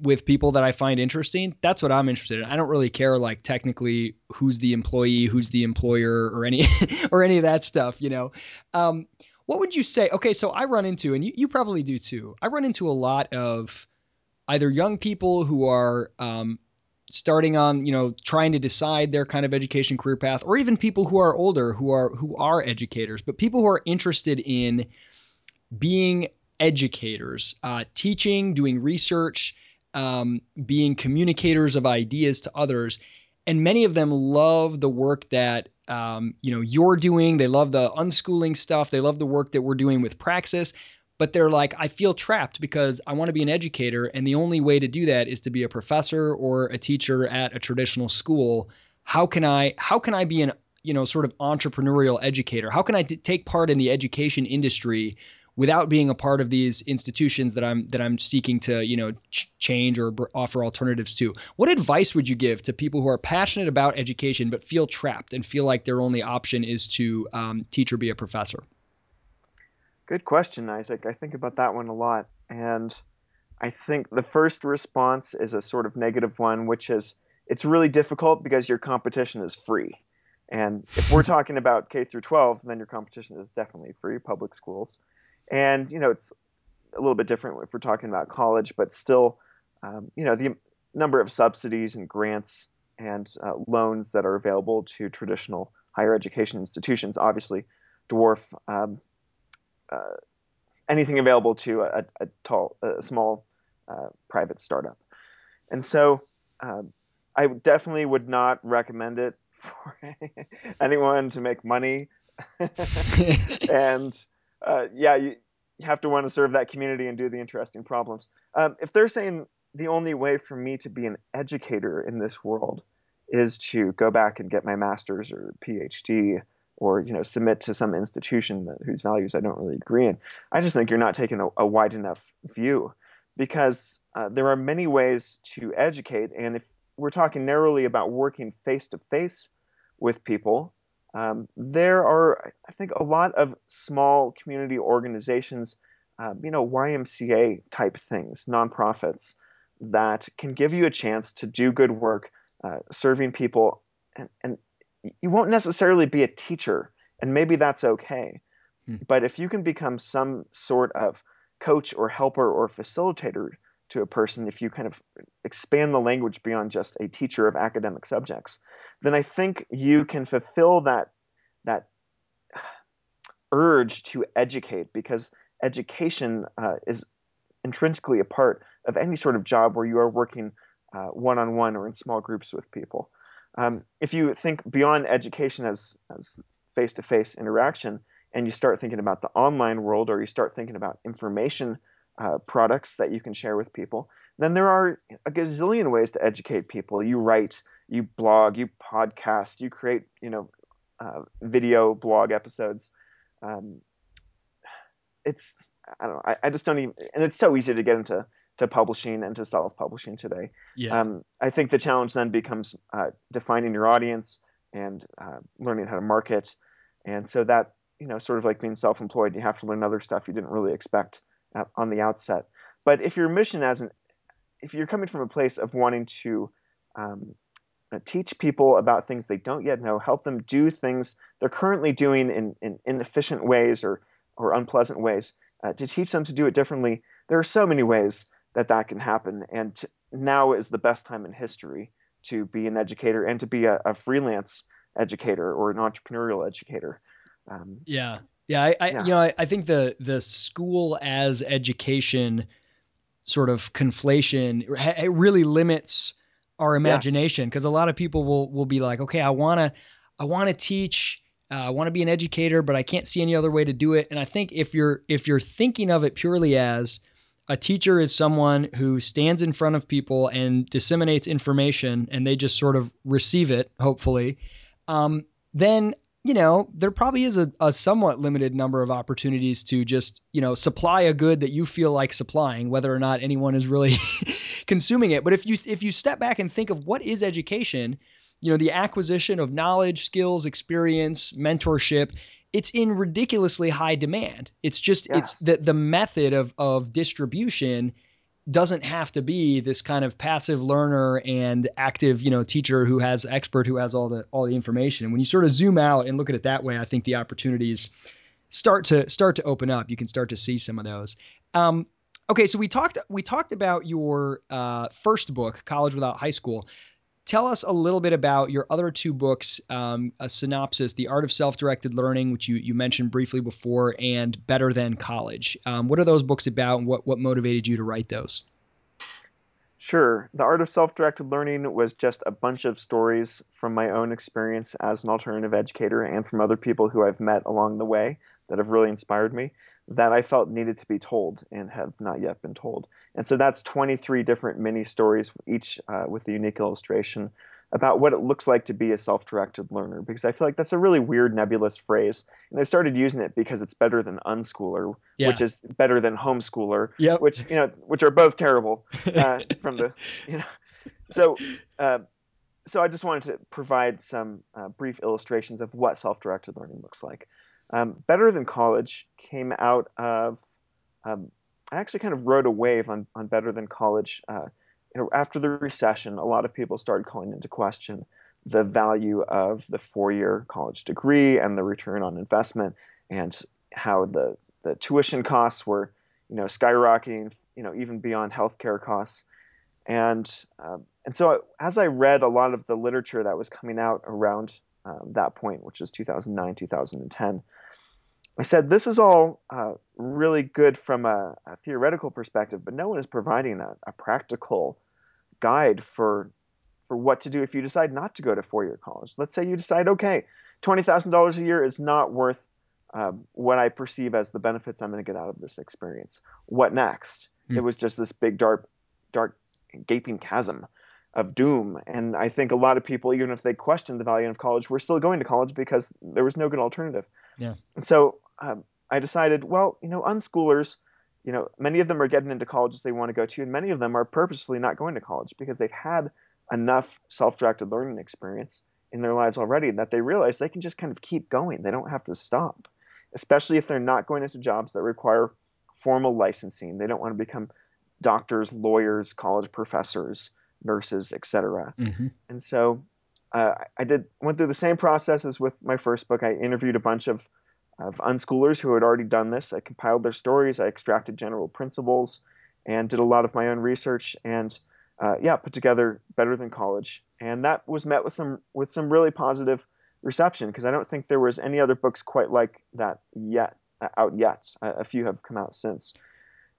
with people that I find interesting, that's what I'm interested in. I don't really care like technically who's the employee, who's the employer, or any or any of that stuff. You know, um, what would you say? Okay, so I run into, and you, you probably do too. I run into a lot of either young people who are um, starting on, you know, trying to decide their kind of education career path, or even people who are older who are who are educators, but people who are interested in being educators, uh, teaching, doing research um, being communicators of ideas to others. And many of them love the work that um, you know you're doing. They love the unschooling stuff. They love the work that we're doing with Praxis. But they're like, I feel trapped because I want to be an educator, and the only way to do that is to be a professor or a teacher at a traditional school. How can I? How can I be an you know sort of entrepreneurial educator? How can I t- take part in the education industry without being a part of these institutions that I'm that I'm seeking to you know ch- change or b- offer alternatives to. What advice would you give to people who are passionate about education but feel trapped and feel like their only option is to um, teach or be a professor? Good question, Isaac. I think about that one a lot, and I think the first response is a sort of negative one, which is it's really difficult because your competition is free. And if we're talking about K through 12, then your competition is definitely free, public schools. And you know, it's a little bit different if we're talking about college, but still, um, you know, the number of subsidies and grants and uh, loans that are available to traditional higher education institutions obviously dwarf um, uh, anything available to a, a, tall, a small uh, private startup. And so, um, I definitely would not recommend it for anyone to make money. and uh, yeah, you you have to want to serve that community and do the interesting problems. Um, if they're saying the only way for me to be an educator in this world is to go back and get my master's or PhD or you know submit to some institution that, whose values I don't really agree in. I just think you're not taking a, a wide enough view because uh, there are many ways to educate, and if we're talking narrowly about working face to face with people, um, there are I think a lot of small community organizations, uh, you know YMCA type things, nonprofits that can give you a chance to do good work, uh, serving people, and, and you won't necessarily be a teacher, and maybe that's okay. Hmm. But if you can become some sort of coach or helper or facilitator to a person, if you kind of expand the language beyond just a teacher of academic subjects, then I think you can fulfill that that urge to educate because education uh, is intrinsically a part of any sort of job where you are working one on one or in small groups with people. Um, if you think beyond education as as face to face interaction, and you start thinking about the online world, or you start thinking about information uh, products that you can share with people, then there are a gazillion ways to educate people. You write, you blog, you podcast, you create, you know, uh, video blog episodes. Um, it's I don't know. I, I, just don't even, and it's so easy to get into to publishing and to self-publishing today. Yeah. Um, I think the challenge then becomes uh, defining your audience and uh, learning how to market, and so that you know, sort of like being self-employed, you have to learn other stuff you didn't really expect at, on the outset. But if your mission as an, if you're coming from a place of wanting to um, uh, teach people about things they don't yet know, help them do things they're currently doing in, in inefficient ways or or unpleasant ways, uh, to teach them to do it differently. There are so many ways that that can happen. And now is the best time in history to be an educator and to be a, a freelance educator or an entrepreneurial educator. Um, yeah. Yeah, I, I yeah. you know, I, I, think the the school as education sort of conflation it really limits our imagination because a lot of people will will be like, okay, I want to I want to teach, uh, I want to be an educator, but I can't see any other way to do it. And I think if you're if you're thinking of it purely as a teacher is someone who stands in front of people and disseminates information and they just sort of receive it, hopefully, um, then, you know, there probably is a, a, somewhat limited number of opportunities to just, you know, supply a good that you feel like supplying, whether or not anyone is really consuming it. But if you if you step back and think of what is education, you know, the acquisition of knowledge, skills, experience, mentorship, it's in ridiculously high demand. It's just yes. it's the the method of of distribution doesn't have to be this kind of passive learner and active, you know, teacher who has expert who has all the all the information. When you sort of zoom out and look at it that way, I think the opportunities start to start to open up. You can start to see some of those. Um, okay, so we talked we talked about your uh, first book, College Without High School tell us a little bit about your other two books, um, a synopsis, The Art of Self-Directed Learning, which you, you mentioned briefly before, and Better Than College. Um, what are those books about and what, what motivated you to write those? Sure. The Art of Self-Directed Learning was just a bunch of stories from my own experience as an alternative educator and from other people who I've met along the way that have really inspired me that I felt needed to be told and have not yet been told. And so that's 23 different mini stories, each uh, with a unique illustration about what it looks like to be a self-directed learner because I feel like that's a really weird nebulous phrase and I started using it because it's better than unschooler yeah. which is better than homeschooler yep. which you know which are both terrible uh, from the you know so uh, so I just wanted to provide some uh, brief illustrations of what self-directed learning looks like um, Better Than College came out of, um, I actually kind of rode a wave on, on Better Than College. Uh, you know, after the recession, a lot of people started calling into question the value of the four-year college degree and the return on investment, and how the the tuition costs were, you know, skyrocketing, you know, even beyond healthcare costs. And um, and so as I read a lot of the literature that was coming out around um, that point, which is 2009, 2010, I said, this is all uh, really good from a, a, theoretical perspective, but no one is providing a, a, practical guide for for what to do if you decide not to go to four-year college. Let's say you decide, okay, twenty thousand dollars a year is not worth uh, what I perceive as the benefits I'm going to get out of this experience. What next? Hmm. It was just this big dark, dark, gaping chasm of doom. And I think a lot of people, even if they questioned the value of college, were still going to college because there was no good alternative. Yeah. And so um, I decided, well, you know, unschoolers, you know, many of them are getting into colleges they want to go to, and many of them are purposefully not going to college because they've had enough self-directed learning experience in their lives already that they realize they can just kind of keep going. They don't have to stop, especially if they're not going into jobs that require formal licensing. They don't want to become doctors, lawyers, college professors, nurses, etc. Mm-hmm. And so uh, I did went through the same process as with my first book. I interviewed a bunch of of unschoolers who had already done this. I compiled their stories, I extracted general principles, and did a lot of my own research. And uh, yeah, put together Better Than College, and that was met with some with some really positive reception because I don't think there was any other books quite like that yet out yet. a few have come out since.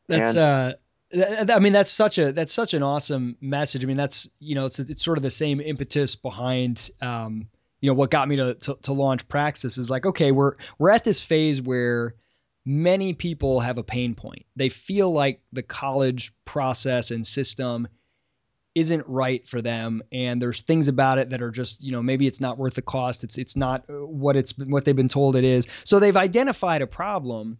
That's and, uh, I mean that's such a that's such an awesome message. I mean that's you know it's it's sort of the same impetus behind um, you know what got me to, to to launch Praxis is like okay we're we're at this phase where many people have a pain point. They feel like the college process and system isn't right for them and there's things about it that are just you know maybe it's not worth the cost it's it's not uh, what it's what they've been told it is so they've identified a problem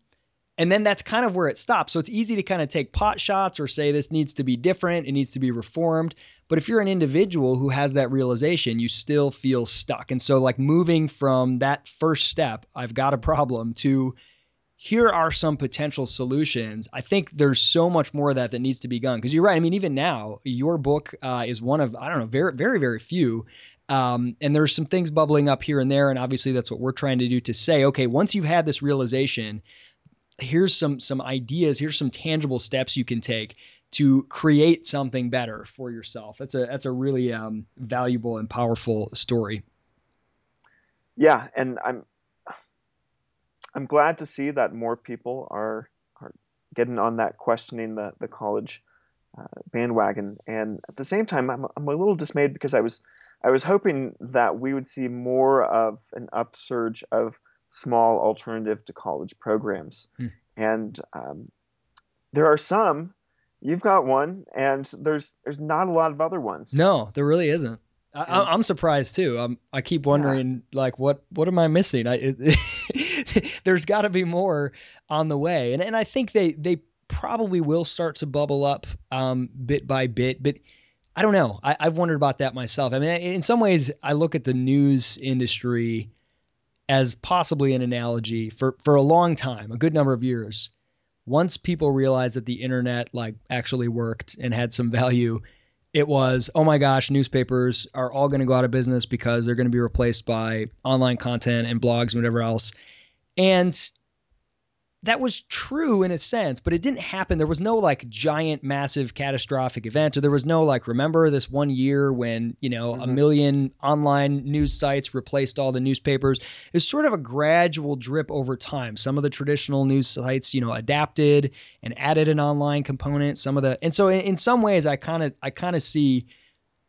and then that's kind of where it stops so it's easy to kind of take pot shots or say this needs to be different it needs to be reformed but if you're an individual who has that realization you still feel stuck and so like moving from that first step i've got a problem to here are some potential solutions. I think there's so much more of that that needs to be done. Because you're right. I mean, even now, your book uh, is one of I don't know, very, very, very few. Um, and there's some things bubbling up here and there, and obviously that's what we're trying to do to say, okay, once you've had this realization, here's some some ideas, here's some tangible steps you can take to create something better for yourself. That's a that's a really um, valuable and powerful story. Yeah, and I'm I'm glad to see that more people are are getting on that questioning the the college uh, bandwagon. And at the same time, I'm I'm a little dismayed because I was I was hoping that we would see more of an upsurge of small alternative to college programs. Hmm. And um, there are some. You've got one, and there's there's not a lot of other ones. No, there really isn't. I, am surprised too. I'm, I keep wondering, yeah. like, what what am I missing? I, it, there's got to be more on the way, and and I think they they probably will start to bubble up um, bit by bit, but. I don't know. I, I've wondered about that myself. I mean, in some ways, I look at the news industry as possibly an analogy for for a long time, a good number of years. Once people realized that the internet like actually worked and had some value, it was, oh my gosh, newspapers are all going to go out of business because they're going to be replaced by online content and blogs and whatever else. And that was true in a sense, but it didn't happen. There was no like giant, massive, catastrophic event, or there was no like, remember this one year when, you know, mm-hmm. a million online news sites replaced all the newspapers? It's sort of a gradual drip over time. Some of the traditional news sites, you know, adapted and added an online component. Some of the, and so in, in some ways, I kind of, I kind of see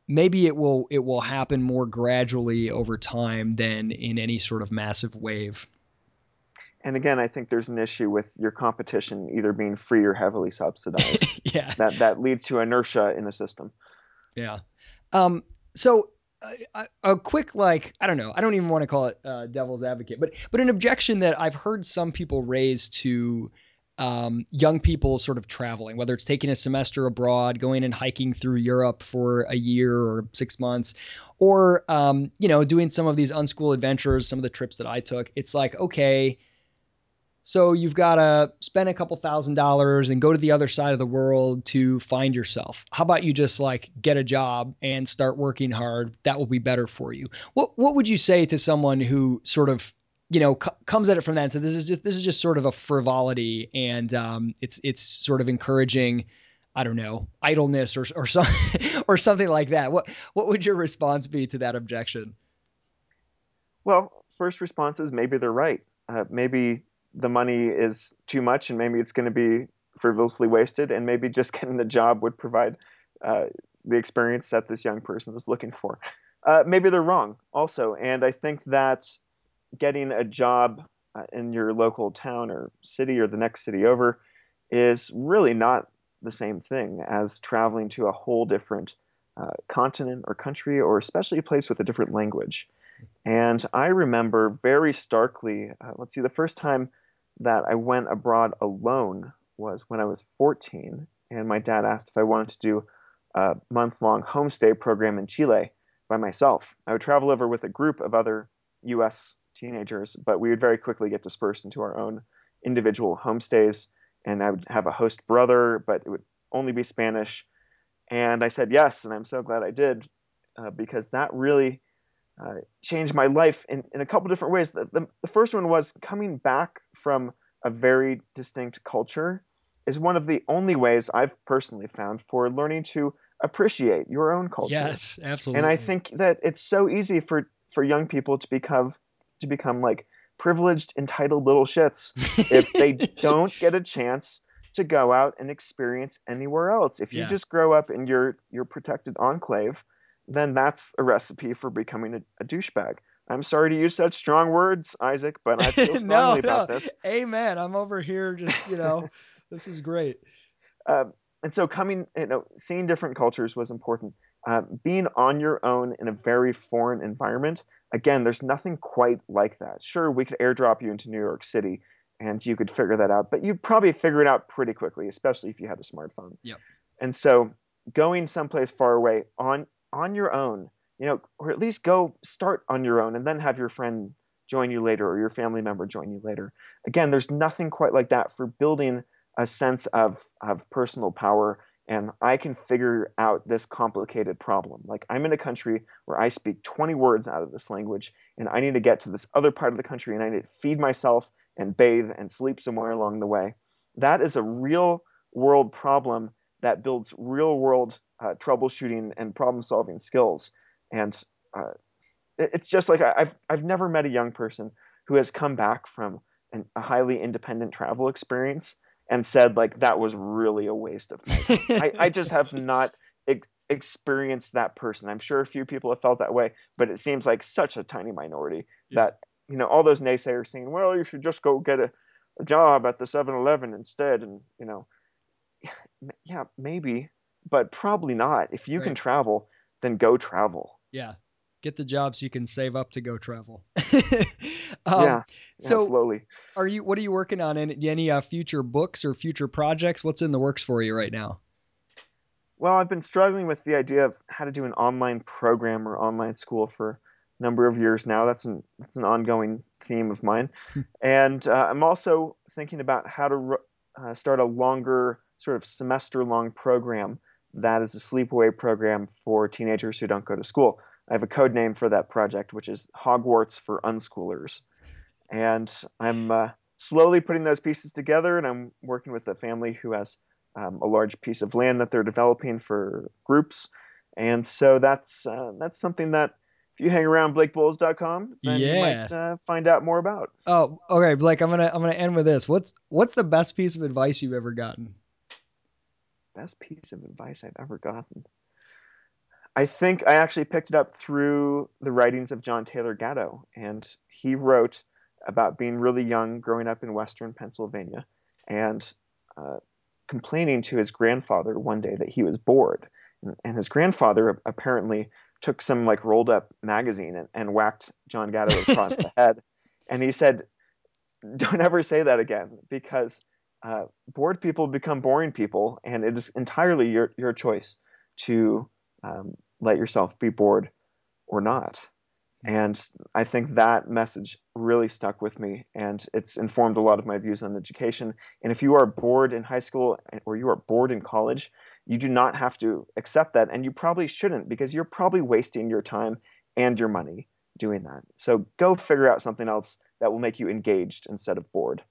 maybe it will, it will happen more gradually over time than in any sort of massive wave and again, I think there's an issue with your competition either being free or heavily subsidized. yeah. That that leads to inertia in the system. Yeah. Um. So. Uh, a quick like I don't know I don't even want to call it uh, devil's advocate but but an objection that I've heard some people raise to um, young people sort of traveling, whether it's taking a semester abroad, going and hiking through Europe for a year or six months, or um, you know doing some of these unschool adventures, some of the trips that I took. It's like okay, so you've got to spend a couple thousand dollars and go to the other side of the world to find yourself. How about you just like get a job and start working hard? That will be better for you. What what would you say to someone who sort of you know c- comes at it from that and this is just this is just sort of a frivolity and um, it's it's sort of encouraging I don't know idleness or or some, or something like that. What what would your response be to that objection? Well, first response is maybe they're right. Uh, maybe the money is too much and maybe it's going to be frivolously wasted and maybe just getting the job would provide uh, the experience that this young person is looking for. Uh, maybe they're wrong also. And I think that getting a job uh, in your local town or city or the next city over is really not the same thing as traveling to a whole different uh, continent or country, or especially a place with a different language. And I remember very starkly, uh, let's see, the first time that I went abroad alone was when I was 14, and my dad asked if I wanted to do a month long homestay program in Chile by myself. I would travel over with a group of other US teenagers, but we would very quickly get dispersed into our own individual homestays. And I would have a host brother, but it would only be Spanish. And I said yes, and I'm so glad I did uh, because that really uh, changed my life in, in a couple different ways. The, the, the first one was coming back from a very distinct culture is one of the only ways I've personally found for learning to appreciate your own culture. Yes, absolutely. And I think that it's so easy for for young people to become to become like privileged, entitled little shits if they don't get a chance to go out and experience anywhere else. If you Yeah. just grow up in your your protected enclave, then that's a recipe for becoming a, a douchebag. I'm sorry to use such strong words, Isaac, but I feel strongly no, about no. this. Amen. I'm over here just, you know, this is great. Uh, and so coming, you know, seeing different cultures was important. Uh, being on your own in a very foreign environment, again, there's nothing quite like that. Sure, we could airdrop you into New York City and you could figure that out, but you'd probably figure it out pretty quickly, especially if you had a smartphone. Yep. And so going someplace far away on on your own, you know, or at least go start on your own and then have your friend join you later or your family member join you later. Again, there's nothing quite like that for building a sense of of personal power and I can figure out this complicated problem. Like I'm in a country where I speak 20 words out of this language and I need to get to this other part of the country and I need to feed myself and bathe and sleep somewhere along the way. That is a real world problem that builds real world uh, troubleshooting and problem solving skills. And uh, it- it's just like I- I've I've never met a young person who has come back from an, a highly independent travel experience and said like that was really a waste of time. I, I just have not ex- experienced that person. I'm sure a few people have felt that way, but it seems like such a tiny minority Yeah. that you know all those naysayers saying, well, you should just go get a, a job at the 7-Eleven instead, and you know, yeah, maybe, but probably not. If you can travel, then go travel. yeah. Get the job so you can save up to go travel. um, yeah, yeah, so slowly. are you what are you working on any, any uh, future books or future projects? What's in the works for you right now? Well, I've been struggling with the idea of how to do an online program or online school for a number of years now. That's an that's an ongoing theme of mine, and uh, I'm also thinking about how to uh, start a longer sort of semester-long program that is a sleepaway program for teenagers who don't go to school. I have a code name for that project, which is Hogwarts for Unschoolers, and I'm uh, slowly putting those pieces together, and I'm working with a family who has um, a large piece of land that they're developing for groups, and so that's uh, that's something that if you hang around BlakeBoles.com, then you might uh, find out more about. Oh, okay, Blake. I'm gonna I'm gonna end with this. What's what's the best piece of advice you've ever gotten? Best piece of advice I've ever gotten. I think I actually picked it up through the writings of John Taylor Gatto, and he wrote about being really young, growing up in Western Pennsylvania, and uh, complaining to his grandfather one day that he was bored, and, and his grandfather apparently took some like rolled up magazine and, and whacked John Gatto across the head, and he said, "Don't ever say that again, because." Uh, bored people become boring people, and it is entirely your your choice to um, let yourself be bored or not. And I think that message really stuck with me, and it's informed a lot of my views on education. And if you are bored in high school or you are bored in college, you do not have to accept that, and you probably shouldn't because you're probably wasting your time and your money doing that. So go figure out something else that will make you engaged instead of bored.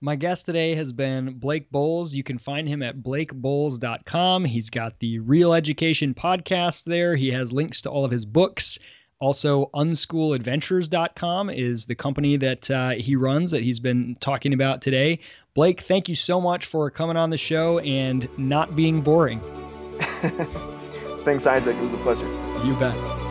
My guest today has been Blake Boles. You can find him at blakeboles.com. He's got the Real Education podcast there. He has links to all of his books. Also, unschooladventures.com is the company that uh, he runs that he's been talking about today. Blake, thank you so much for coming on the show and not being boring. Thanks, Isaac. It was a pleasure. You bet.